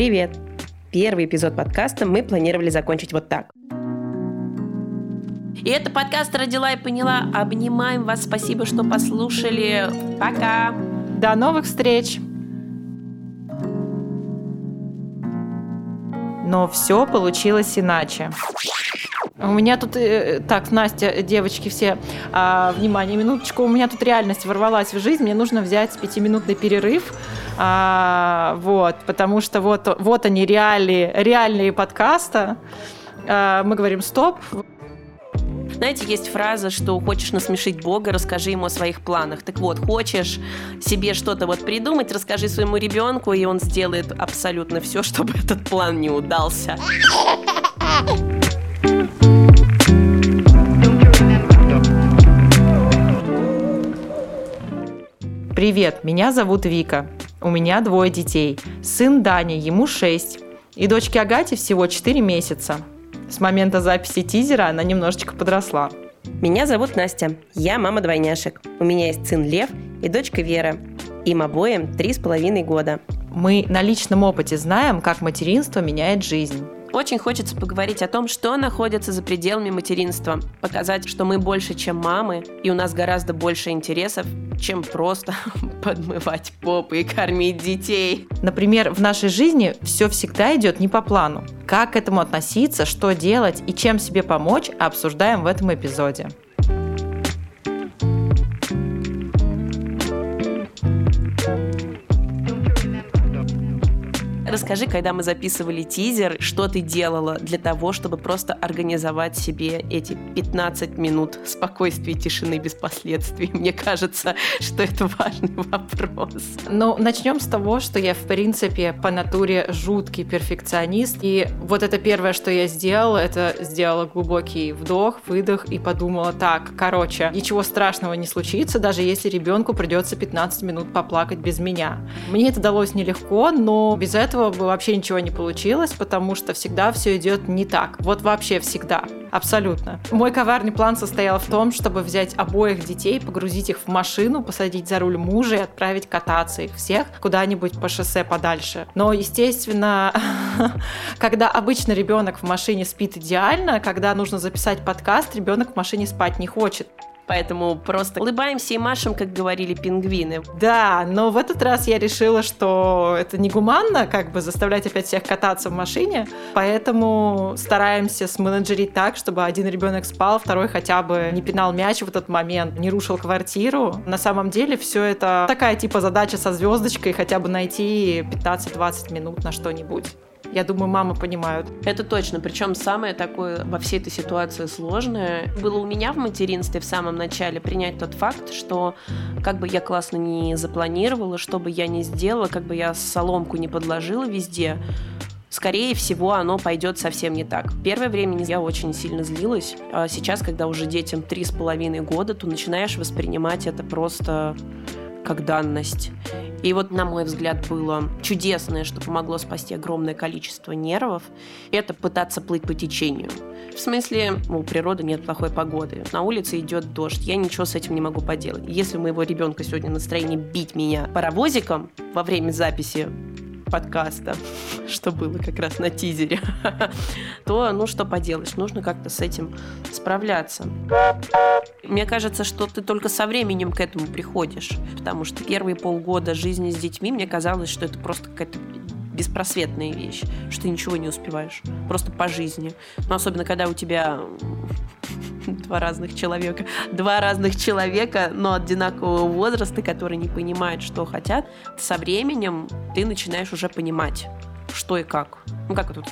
Привет! Первый эпизод подкаста мы планировали закончить вот так. И это подкаст «Родила и поняла». Обнимаем вас. Спасибо, что послушали. Пока. До новых встреч. Но все получилось иначе. У меня тут, э, так, Настя, девочки все, а, внимание, минуточку, у меня тут реальность ворвалась в жизнь, мне нужно взять пятиминутный перерыв, а, вот, потому что вот, вот они реалии, реальные подкаста, мы говорим стоп, знаете, есть фраза, что хочешь насмешить Бога, расскажи ему о своих планах. Так вот, хочешь себе что-то вот придумать, расскажи своему ребенку, и он сделает абсолютно все, чтобы этот план не удался. Привет, меня зовут Вика. У меня двое детей. Сын Даня, ему 6. И дочке Агате всего 4 месяца. С момента записи тизера она немножечко подросла. Меня зовут Настя. Я мама двойняшек. У меня есть сын Лев и дочка Вера. Им обоим три с половиной года. Мы на личном опыте знаем, как материнство меняет жизнь. Очень хочется поговорить о том, что находится за пределами материнства, показать, что мы больше, чем мамы, и у нас гораздо больше интересов, чем просто подмывать попы и кормить детей. Например, в нашей жизни все всегда идет не по плану. Как к этому относиться, что делать и чем себе помочь, обсуждаем в этом эпизоде. Расскажи, когда мы записывали тизер, что ты делала для того, чтобы просто организовать себе эти 15 минут спокойствия и тишины без последствий. Мне кажется, что это важный вопрос. Ну, начнем с того, что я, в принципе, по натуре жуткий перфекционист. И вот это первое, что я сделала, это сделала глубокий вдох, выдох и подумала, так, короче, ничего страшного не случится, даже если ребенку придется 15 минут поплакать без меня. Мне это далось нелегко, но без этого этого бы вообще ничего не получилось, потому что всегда все идет не так. Вот вообще всегда. Абсолютно. Мой коварный план состоял в том, чтобы взять обоих детей, погрузить их в машину, посадить за руль мужа и отправить кататься их всех куда-нибудь по шоссе подальше. Но, естественно, когда обычно ребенок в машине спит идеально, когда нужно записать подкаст, ребенок в машине спать не хочет поэтому просто улыбаемся и машем, как говорили пингвины. Да, но в этот раз я решила, что это негуманно, как бы заставлять опять всех кататься в машине, поэтому стараемся сменеджерить так, чтобы один ребенок спал, второй хотя бы не пинал мяч в этот момент, не рушил квартиру. На самом деле все это такая типа задача со звездочкой, хотя бы найти 15-20 минут на что-нибудь. Я думаю, мамы понимают. Это точно. Причем самое такое во всей этой ситуации сложное было у меня в материнстве в самом начале принять тот факт, что как бы я классно не запланировала, что бы я не сделала, как бы я соломку не подложила везде, скорее всего, оно пойдет совсем не так. Первое время я очень сильно злилась. А сейчас, когда уже детям три с половиной года, то начинаешь воспринимать это просто как данность. И вот, на мой взгляд, было чудесное, что помогло спасти огромное количество нервов, это пытаться плыть по течению. В смысле, у природы нет плохой погоды. На улице идет дождь, я ничего с этим не могу поделать. Если у моего ребенка сегодня настроение бить меня паровозиком во время записи подкаста, что было как раз на тизере, то, ну, что поделаешь, нужно как-то с этим справляться. Мне кажется, что ты только со временем к этому приходишь, потому что первые полгода жизни с детьми мне казалось, что это просто какая-то беспросветная вещь, что ты ничего не успеваешь, просто по жизни. Но особенно, когда у тебя два разных человека, два разных человека, но одинакового возраста, которые не понимают, что хотят, со временем ты начинаешь уже понимать, что и как. Ну, как это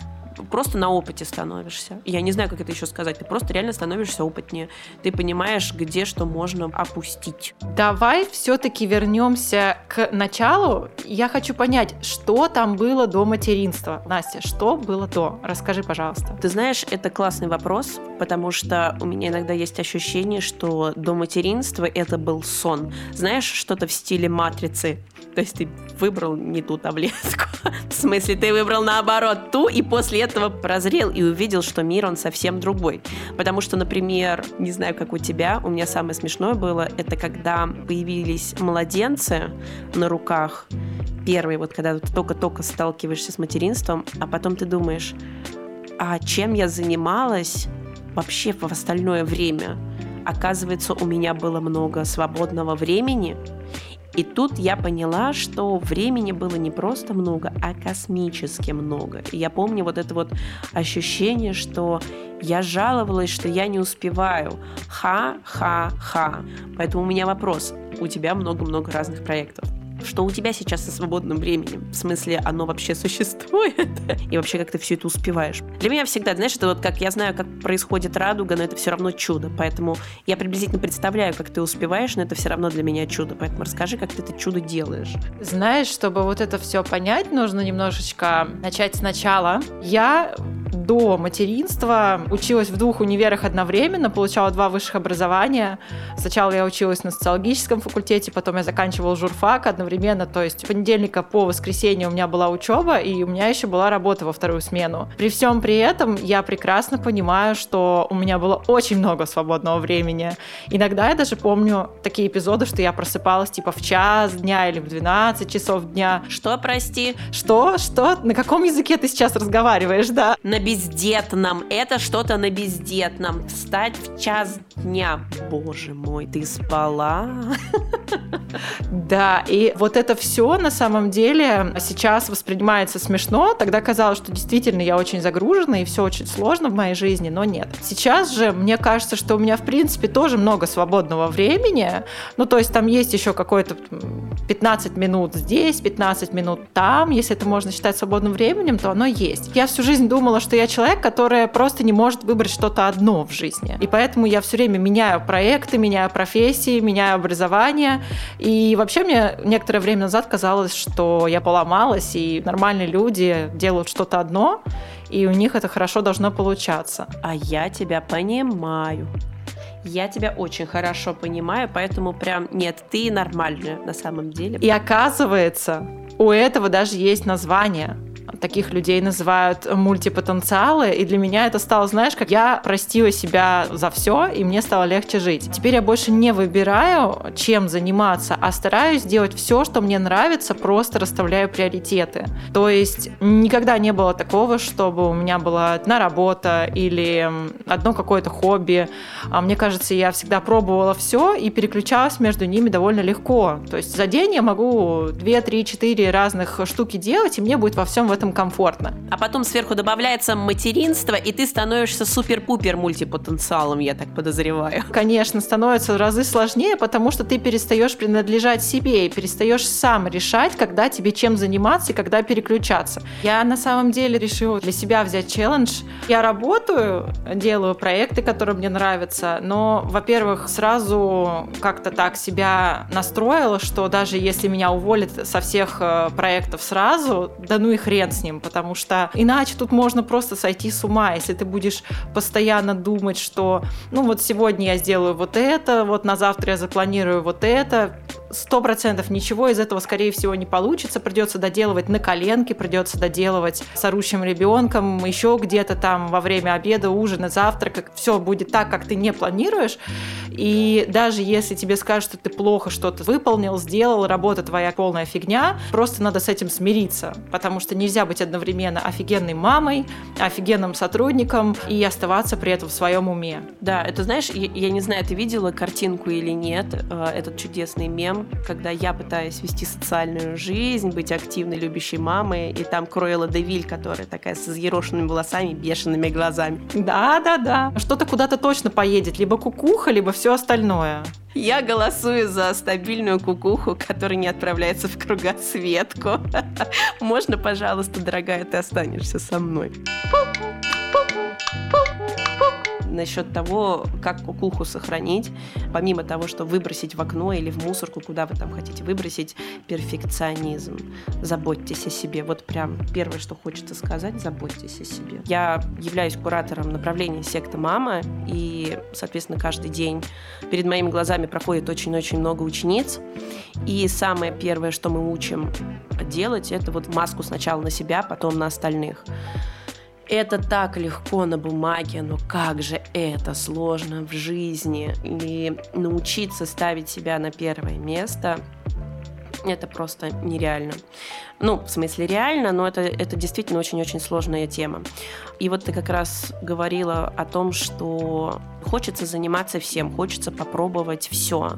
просто на опыте становишься. Я не знаю, как это еще сказать. Ты просто реально становишься опытнее. Ты понимаешь, где что можно опустить. Давай все-таки вернемся к началу. Я хочу понять, что там было до материнства. Настя, что было до? Расскажи, пожалуйста. Ты знаешь, это классный вопрос, потому что у меня иногда есть ощущение, что до материнства это был сон. Знаешь, что-то в стиле матрицы То есть ты выбрал не ту таблетку. В смысле, ты выбрал наоборот ту, и после этого прозрел и увидел, что мир, он совсем другой. Потому что, например, не знаю, как у тебя, у меня самое смешное было, это когда появились младенцы на руках, первые, вот когда ты только-только сталкиваешься с материнством, а потом ты думаешь, а чем я занималась вообще в остальное время? Оказывается, у меня было много свободного времени, и тут я поняла, что времени было не просто много, а космически много. И я помню вот это вот ощущение, что я жаловалась, что я не успеваю. Ха-ха-ха. Поэтому у меня вопрос. У тебя много-много разных проектов что у тебя сейчас со свободным временем. В смысле, оно вообще существует? И вообще, как ты все это успеваешь? Для меня всегда, знаешь, это вот как я знаю, как происходит радуга, но это все равно чудо. Поэтому я приблизительно представляю, как ты успеваешь, но это все равно для меня чудо. Поэтому расскажи, как ты это чудо делаешь. Знаешь, чтобы вот это все понять, нужно немножечко начать сначала. Я до материнства училась в двух универах одновременно, получала два высших образования. Сначала я училась на социологическом факультете, потом я заканчивала журфак одновременно, то есть с понедельника по воскресенье у меня была учеба, и у меня еще была работа во вторую смену. При всем при этом я прекрасно понимаю, что у меня было очень много свободного времени. Иногда я даже помню такие эпизоды, что я просыпалась типа в час дня или в 12 часов дня. Что, прости? Что? Что? На каком языке ты сейчас разговариваешь, да? На бездетном. Это что-то на бездетном. Встать в час дня. Боже мой, ты спала? Да, и вот это все на самом деле сейчас воспринимается смешно. Тогда казалось, что действительно я очень загружена и все очень сложно в моей жизни, но нет. Сейчас же мне кажется, что у меня в принципе тоже много свободного времени. Ну, то есть там есть еще какое-то 15 минут здесь, 15 минут там. Если это можно считать свободным временем, то оно есть. Я всю жизнь думала, что я человек, который просто не может выбрать что-то одно в жизни. И поэтому я все время меняю проекты, меняю профессии, меняю образование. И вообще мне некоторое время назад казалось, что я поломалась, и нормальные люди делают что-то одно, и у них это хорошо должно получаться. А я тебя понимаю. Я тебя очень хорошо понимаю, поэтому прям нет, ты нормальная на самом деле. И оказывается, у этого даже есть название таких людей называют мультипотенциалы, и для меня это стало, знаешь, как я простила себя за все, и мне стало легче жить. Теперь я больше не выбираю, чем заниматься, а стараюсь делать все, что мне нравится, просто расставляю приоритеты. То есть никогда не было такого, чтобы у меня была одна работа или одно какое-то хобби. А мне кажется, я всегда пробовала все и переключалась между ними довольно легко. То есть за день я могу 2, 3, 4 разных штуки делать, и мне будет во всем в этом комфортно. А потом сверху добавляется материнство, и ты становишься супер-пупер мультипотенциалом, я так подозреваю. Конечно, становится в разы сложнее, потому что ты перестаешь принадлежать себе и перестаешь сам решать, когда тебе чем заниматься и когда переключаться. Я на самом деле решила для себя взять челлендж. Я работаю, делаю проекты, которые мне нравятся, но, во-первых, сразу как-то так себя настроила, что даже если меня уволят со всех э, проектов сразу, да ну и хрен хрен с ним, потому что иначе тут можно просто сойти с ума, если ты будешь постоянно думать, что ну вот сегодня я сделаю вот это, вот на завтра я запланирую вот это, сто процентов ничего из этого, скорее всего, не получится. Придется доделывать на коленке, придется доделывать с орущим ребенком, еще где-то там во время обеда, ужина, завтрака. Все будет так, как ты не планируешь. И даже если тебе скажут, что ты плохо что-то выполнил, сделал, работа твоя полная фигня, просто надо с этим смириться, потому что нельзя быть одновременно офигенной мамой, офигенным сотрудником и оставаться при этом в своем уме. Да, это знаешь, я, я не знаю, ты видела картинку или нет, э, этот чудесный мем, когда я пытаюсь вести социальную жизнь, быть активной, любящей мамой, и там Круэлла Девиль, которая такая с взъерошенными волосами, бешеными глазами. Да-да-да. Что-то куда-то точно поедет, либо кукуха, либо все остальное. Я голосую за стабильную кукуху, которая не отправляется в кругосветку. Можно, пожалуйста, дорогая, ты останешься со мной. Насчет того, как кукуху сохранить, помимо того, что выбросить в окно или в мусорку, куда вы там хотите выбросить, перфекционизм. Заботьтесь о себе. Вот прям первое, что хочется сказать, заботьтесь о себе. Я являюсь куратором направления секта «Мама», и, соответственно, каждый день перед моими глазами проходит очень-очень много учениц. И самое первое, что мы учим делать, это вот маску сначала на себя, потом на остальных. Это так легко на бумаге, но как же это сложно в жизни. И научиться ставить себя на первое место это просто нереально. Ну, в смысле реально, но это, это действительно очень-очень сложная тема. И вот ты как раз говорила о том, что хочется заниматься всем, хочется попробовать все.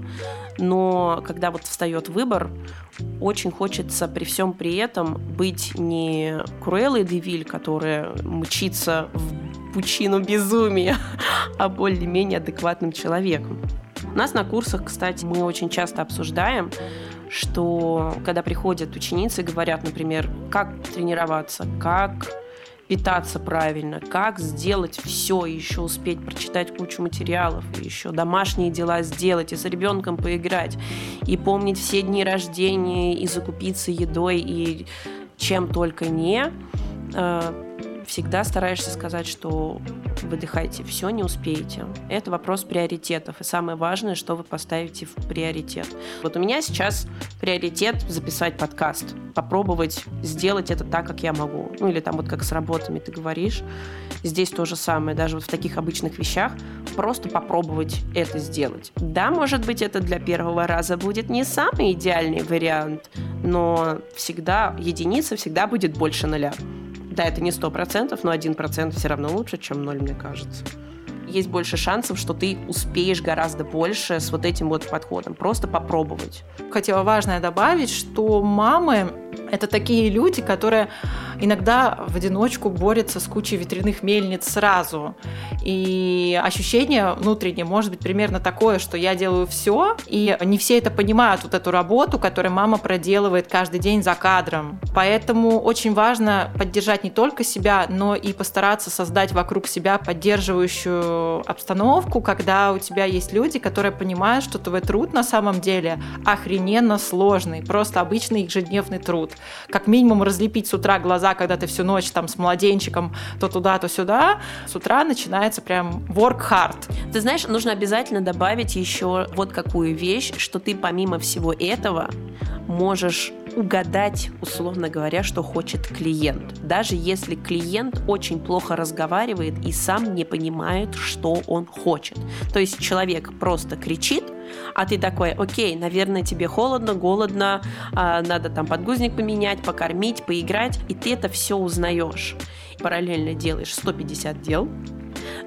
Но когда вот встает выбор, очень хочется при всем при этом быть не Круэллой Девиль, которая мчится в пучину безумия, а более-менее адекватным человеком. У нас на курсах, кстати, мы очень часто обсуждаем, что когда приходят ученицы и говорят, например, как тренироваться, как питаться правильно, как сделать все, еще успеть прочитать кучу материалов, и еще домашние дела сделать, и с ребенком поиграть, и помнить все дни рождения, и закупиться едой, и чем только не, э, всегда стараешься сказать, что выдыхайте, все не успеете. Это вопрос приоритетов. И самое важное, что вы поставите в приоритет. Вот у меня сейчас приоритет записать подкаст, попробовать сделать это так, как я могу. Ну или там вот как с работами ты говоришь. Здесь то же самое, даже вот в таких обычных вещах, просто попробовать это сделать. Да, может быть, это для первого раза будет не самый идеальный вариант, но всегда единица всегда будет больше нуля. Да, это не сто процентов, но один процент все равно лучше, чем ноль, мне кажется. Есть больше шансов, что ты успеешь гораздо больше с вот этим вот подходом. Просто попробовать. Хотела важное добавить, что мамы это такие люди, которые иногда в одиночку борются с кучей ветряных мельниц сразу. И ощущение внутреннее может быть примерно такое, что я делаю все, и не все это понимают, вот эту работу, которую мама проделывает каждый день за кадром. Поэтому очень важно поддержать не только себя, но и постараться создать вокруг себя поддерживающую обстановку, когда у тебя есть люди, которые понимают, что твой труд на самом деле охрененно сложный, просто обычный ежедневный труд как минимум разлепить с утра глаза, когда ты всю ночь там с младенчиком то туда, то сюда, с утра начинается прям work hard. Ты знаешь, нужно обязательно добавить еще вот какую вещь, что ты помимо всего этого можешь угадать, условно говоря, что хочет клиент. Даже если клиент очень плохо разговаривает и сам не понимает, что он хочет. То есть человек просто кричит, а ты такой, окей, наверное, тебе холодно, голодно, а, надо там подгузник поменять, покормить, поиграть, и ты это все узнаешь. Параллельно делаешь 150 дел,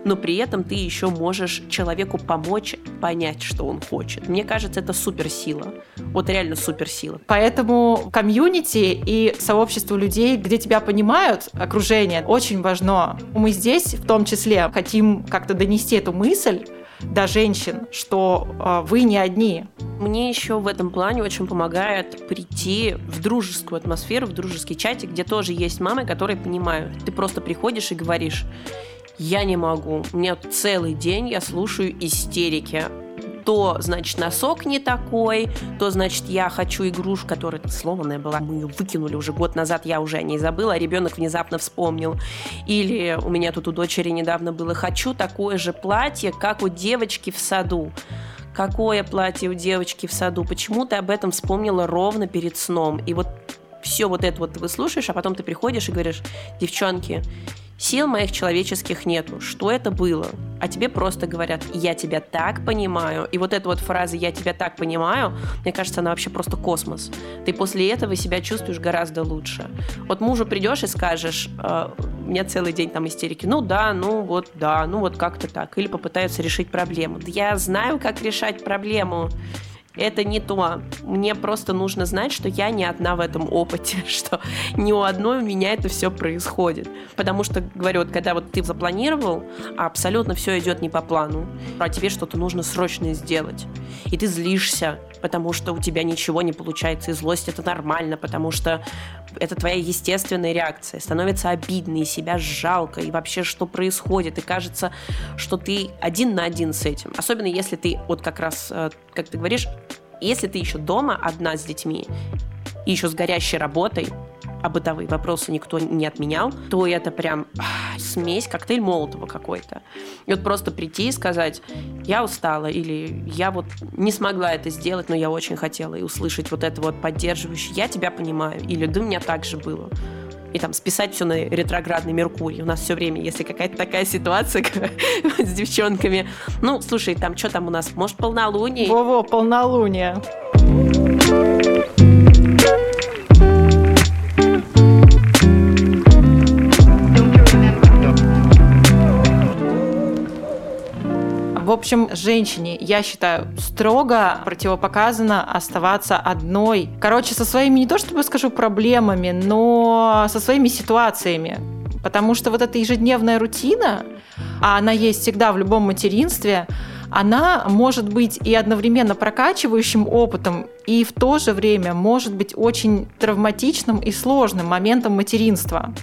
но при этом ты еще можешь человеку помочь понять, что он хочет. Мне кажется, это суперсила. Вот реально суперсила. Поэтому комьюнити и сообщество людей, где тебя понимают, окружение, очень важно. Мы здесь в том числе хотим как-то донести эту мысль, до женщин, что э, вы не одни. Мне еще в этом плане очень помогает прийти в дружескую атмосферу, в дружеский чатик, где тоже есть мамы, которые понимают. Ты просто приходишь и говоришь, я не могу, у меня целый день я слушаю истерики то, значит, носок не такой, то, значит, я хочу игрушку, которая сломанная была, мы ее выкинули уже год назад, я уже о ней забыла, а ребенок внезапно вспомнил. Или у меня тут у дочери недавно было, хочу такое же платье, как у девочки в саду какое платье у девочки в саду, почему ты об этом вспомнила ровно перед сном. И вот все вот это вот ты выслушаешь, а потом ты приходишь и говоришь, девчонки, Сил моих человеческих нету. Что это было? А тебе просто говорят, я тебя так понимаю. И вот эта вот фраза «я тебя так понимаю», мне кажется, она вообще просто космос. Ты после этого себя чувствуешь гораздо лучше. Вот мужу придешь и скажешь, э, у меня целый день там истерики. Ну да, ну вот да, ну вот как-то так. Или попытаются решить проблему. Да я знаю, как решать проблему это не то. Мне просто нужно знать, что я не одна в этом опыте, что ни у одной у меня это все происходит. Потому что, говорю, вот когда вот ты запланировал, а абсолютно все идет не по плану, а тебе что-то нужно срочно сделать, и ты злишься, потому что у тебя ничего не получается, и злость это нормально, потому что это твоя естественная реакция. Становится обидно, и себя жалко, и вообще что происходит. И кажется, что ты один на один с этим. Особенно если ты, вот как раз, э, как ты говоришь, если ты еще дома одна с детьми, и еще с горящей работой, а бытовые вопросы никто не отменял, то это прям ах, смесь, коктейль Молотова какой-то. И вот просто прийти и сказать, я устала, или я вот не смогла это сделать, но я очень хотела, и услышать вот это вот поддерживающее, я тебя понимаю, или да, у меня так же было и там списать все на ретроградный Меркурий. У нас все время, если какая-то такая ситуация с девчонками. Ну, слушай, там что там у нас? Может, полнолуние? Во-во, полнолуние. Общем, женщине, я считаю, строго противопоказано оставаться одной. Короче, со своими, не то чтобы скажу проблемами, но со своими ситуациями. Потому что вот эта ежедневная рутина, а она есть всегда в любом материнстве, она может быть и одновременно прокачивающим опытом, и в то же время может быть очень травматичным и сложным моментом материнства.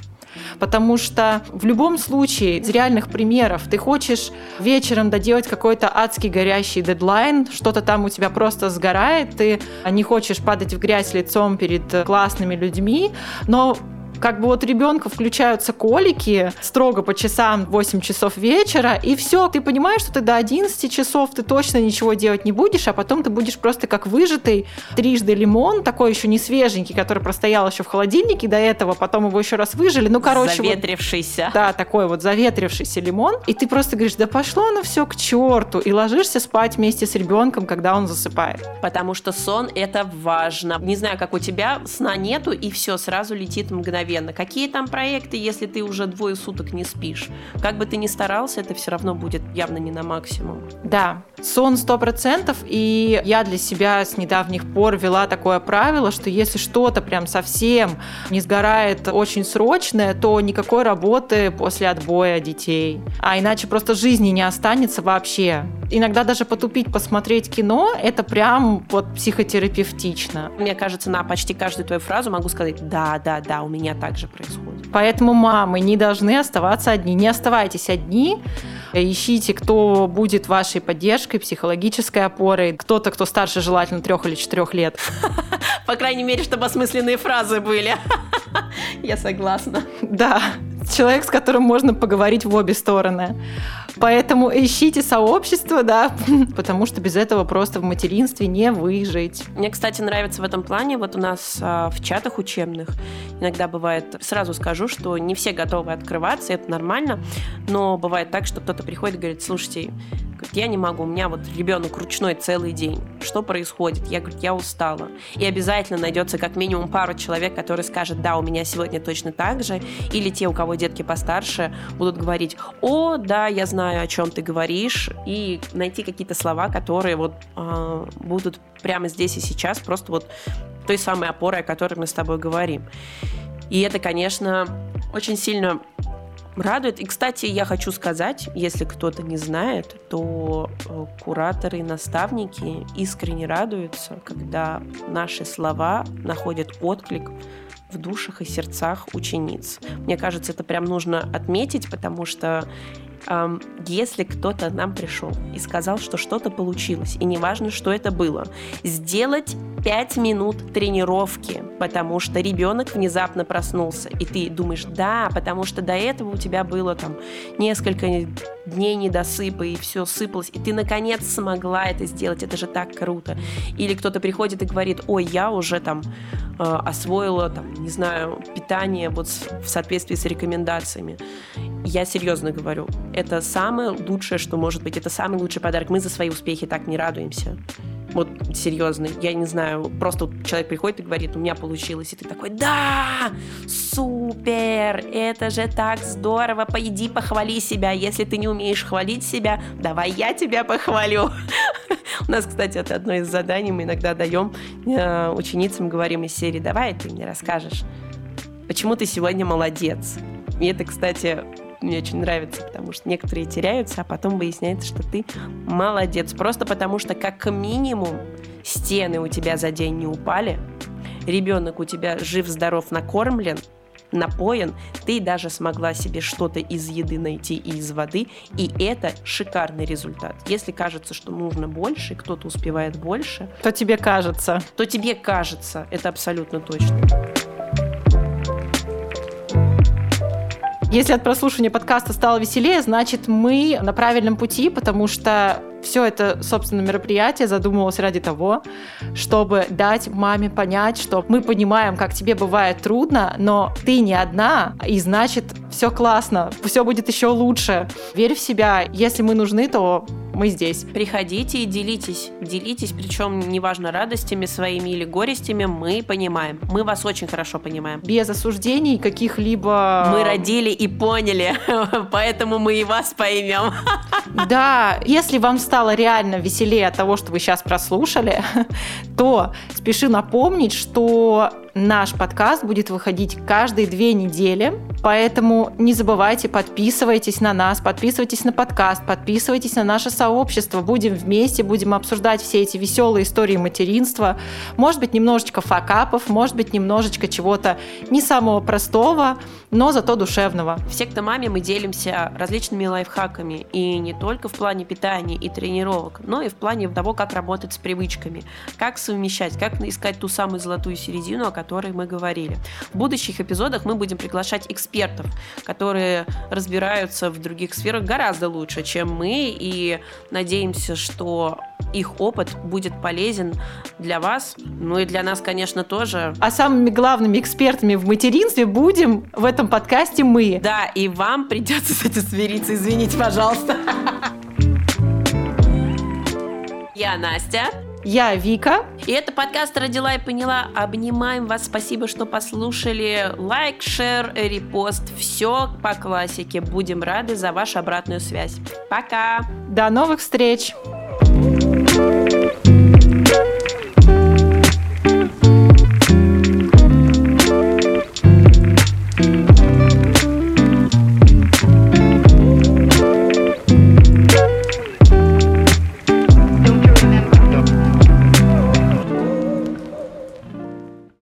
Потому что в любом случае, из реальных примеров, ты хочешь вечером доделать какой-то адский горящий дедлайн, что-то там у тебя просто сгорает, ты не хочешь падать в грязь лицом перед классными людьми, но как бы вот ребенка включаются колики строго по часам 8 часов вечера, и все, ты понимаешь, что ты до 11 часов ты точно ничего делать не будешь, а потом ты будешь просто как выжатый трижды лимон, такой еще не свеженький, который простоял еще в холодильнике до этого, потом его еще раз выжили, ну, короче... Заветрившийся. Вот, да, такой вот заветрившийся лимон, и ты просто говоришь, да пошло оно все к черту, и ложишься спать вместе с ребенком, когда он засыпает. Потому что сон это важно. Не знаю, как у тебя, сна нету, и все, сразу летит мгновенно мгновенно. Какие там проекты, если ты уже двое суток не спишь? Как бы ты ни старался, это все равно будет явно не на максимум. Да, сон 100%, и я для себя с недавних пор вела такое правило, что если что-то прям совсем не сгорает очень срочное, то никакой работы после отбоя детей. А иначе просто жизни не останется вообще. Иногда даже потупить, посмотреть кино, это прям вот психотерапевтично. Мне кажется, на почти каждую твою фразу могу сказать «да, да, да, у меня так же происходит. Поэтому мамы не должны оставаться одни. Не оставайтесь одни. Ищите, кто будет вашей поддержкой, психологической опорой. Кто-то, кто старше желательно трех или четырех лет. По крайней мере, чтобы осмысленные фразы были. Я согласна. Да, человек, с которым можно поговорить в обе стороны. Поэтому ищите сообщество, да, потому что без этого просто в материнстве не выжить. Мне, кстати, нравится в этом плане, вот у нас а, в чатах учебных иногда бывает, сразу скажу, что не все готовы открываться, это нормально, но бывает так, что кто-то приходит и говорит, слушайте, я не могу, у меня вот ребенок ручной целый день, что происходит? Я говорю, я устала. И обязательно найдется как минимум пару человек, которые скажут, да, у меня сегодня точно так же, или те, у кого детки постарше, будут говорить, о, да, я знаю, знаю, о чем ты говоришь, и найти какие-то слова, которые вот э, будут прямо здесь и сейчас, просто вот той самой опорой, о которой мы с тобой говорим. И это, конечно, очень сильно радует. И, кстати, я хочу сказать, если кто-то не знает, то э, кураторы и наставники искренне радуются, когда наши слова находят отклик в душах и сердцах учениц. Мне кажется, это прям нужно отметить, потому что если кто-то нам пришел и сказал, что что-то получилось, и неважно, что это было, сделать 5 минут тренировки, потому что ребенок внезапно проснулся, и ты думаешь, да, потому что до этого у тебя было там несколько дней недосыпа, и все сыпалось, и ты наконец смогла это сделать, это же так круто. Или кто-то приходит и говорит, ой, я уже там э, освоила, там, не знаю, питание вот в соответствии с рекомендациями. Я серьезно говорю, это самое лучшее, что может быть, это самый лучший подарок. Мы за свои успехи так не радуемся. Вот серьезно, я не знаю, просто вот человек приходит и говорит, у меня получилось, и ты такой, да, супер, это же так здорово, пойди похвали себя, если ты не умеешь хвалить себя, давай я тебя похвалю. У нас, кстати, это одно из заданий, мы иногда даем э, ученицам, говорим из серии, давай ты мне расскажешь, почему ты сегодня молодец. И это, кстати, мне очень нравится, потому что некоторые теряются, а потом выясняется, что ты молодец. Просто потому что как минимум стены у тебя за день не упали, ребенок у тебя жив-здоров, накормлен, напоен, ты даже смогла себе что-то из еды найти и из воды, и это шикарный результат. Если кажется, что нужно больше, кто-то успевает больше, то тебе кажется. То тебе кажется, это абсолютно точно. Если от прослушивания подкаста стало веселее, значит мы на правильном пути, потому что все это, собственно, мероприятие задумывалось ради того, чтобы дать маме понять, что мы понимаем, как тебе бывает трудно, но ты не одна, и значит, все классно, все будет еще лучше. Верь в себя. Если мы нужны, то мы здесь. Приходите и делитесь. Делитесь, причем неважно радостями своими или горестями, мы понимаем. Мы вас очень хорошо понимаем. Без осуждений каких-либо... Мы родили и поняли, поэтому мы и вас поймем. Да, если вам стало реально веселее от того, что вы сейчас прослушали, то спеши напомнить, что наш подкаст будет выходить каждые две недели, поэтому не забывайте, подписывайтесь на нас, подписывайтесь на подкаст, подписывайтесь на наше сообщество, будем вместе, будем обсуждать все эти веселые истории материнства, может быть, немножечко факапов, может быть, немножечко чего-то не самого простого, но зато душевного. В секта маме мы делимся различными лайфхаками, и не только в плане питания и тренировок, но и в плане того, как работать с привычками, как совмещать, как искать ту самую золотую середину, о которой мы говорили. В будущих эпизодах мы будем приглашать экспертов, которые разбираются в других сферах гораздо лучше, чем мы, и надеемся, что их опыт будет полезен для вас, ну и для нас, конечно, тоже. А самыми главными экспертами в материнстве будем в этом подкасте мы. Да, и вам придется с этим смириться, извините, пожалуйста. Я Настя. Я Вика. И это подкаст «Родила и поняла». Обнимаем вас. Спасибо, что послушали. Лайк, шер, репост. Все по классике. Будем рады за вашу обратную связь. Пока. До новых встреч.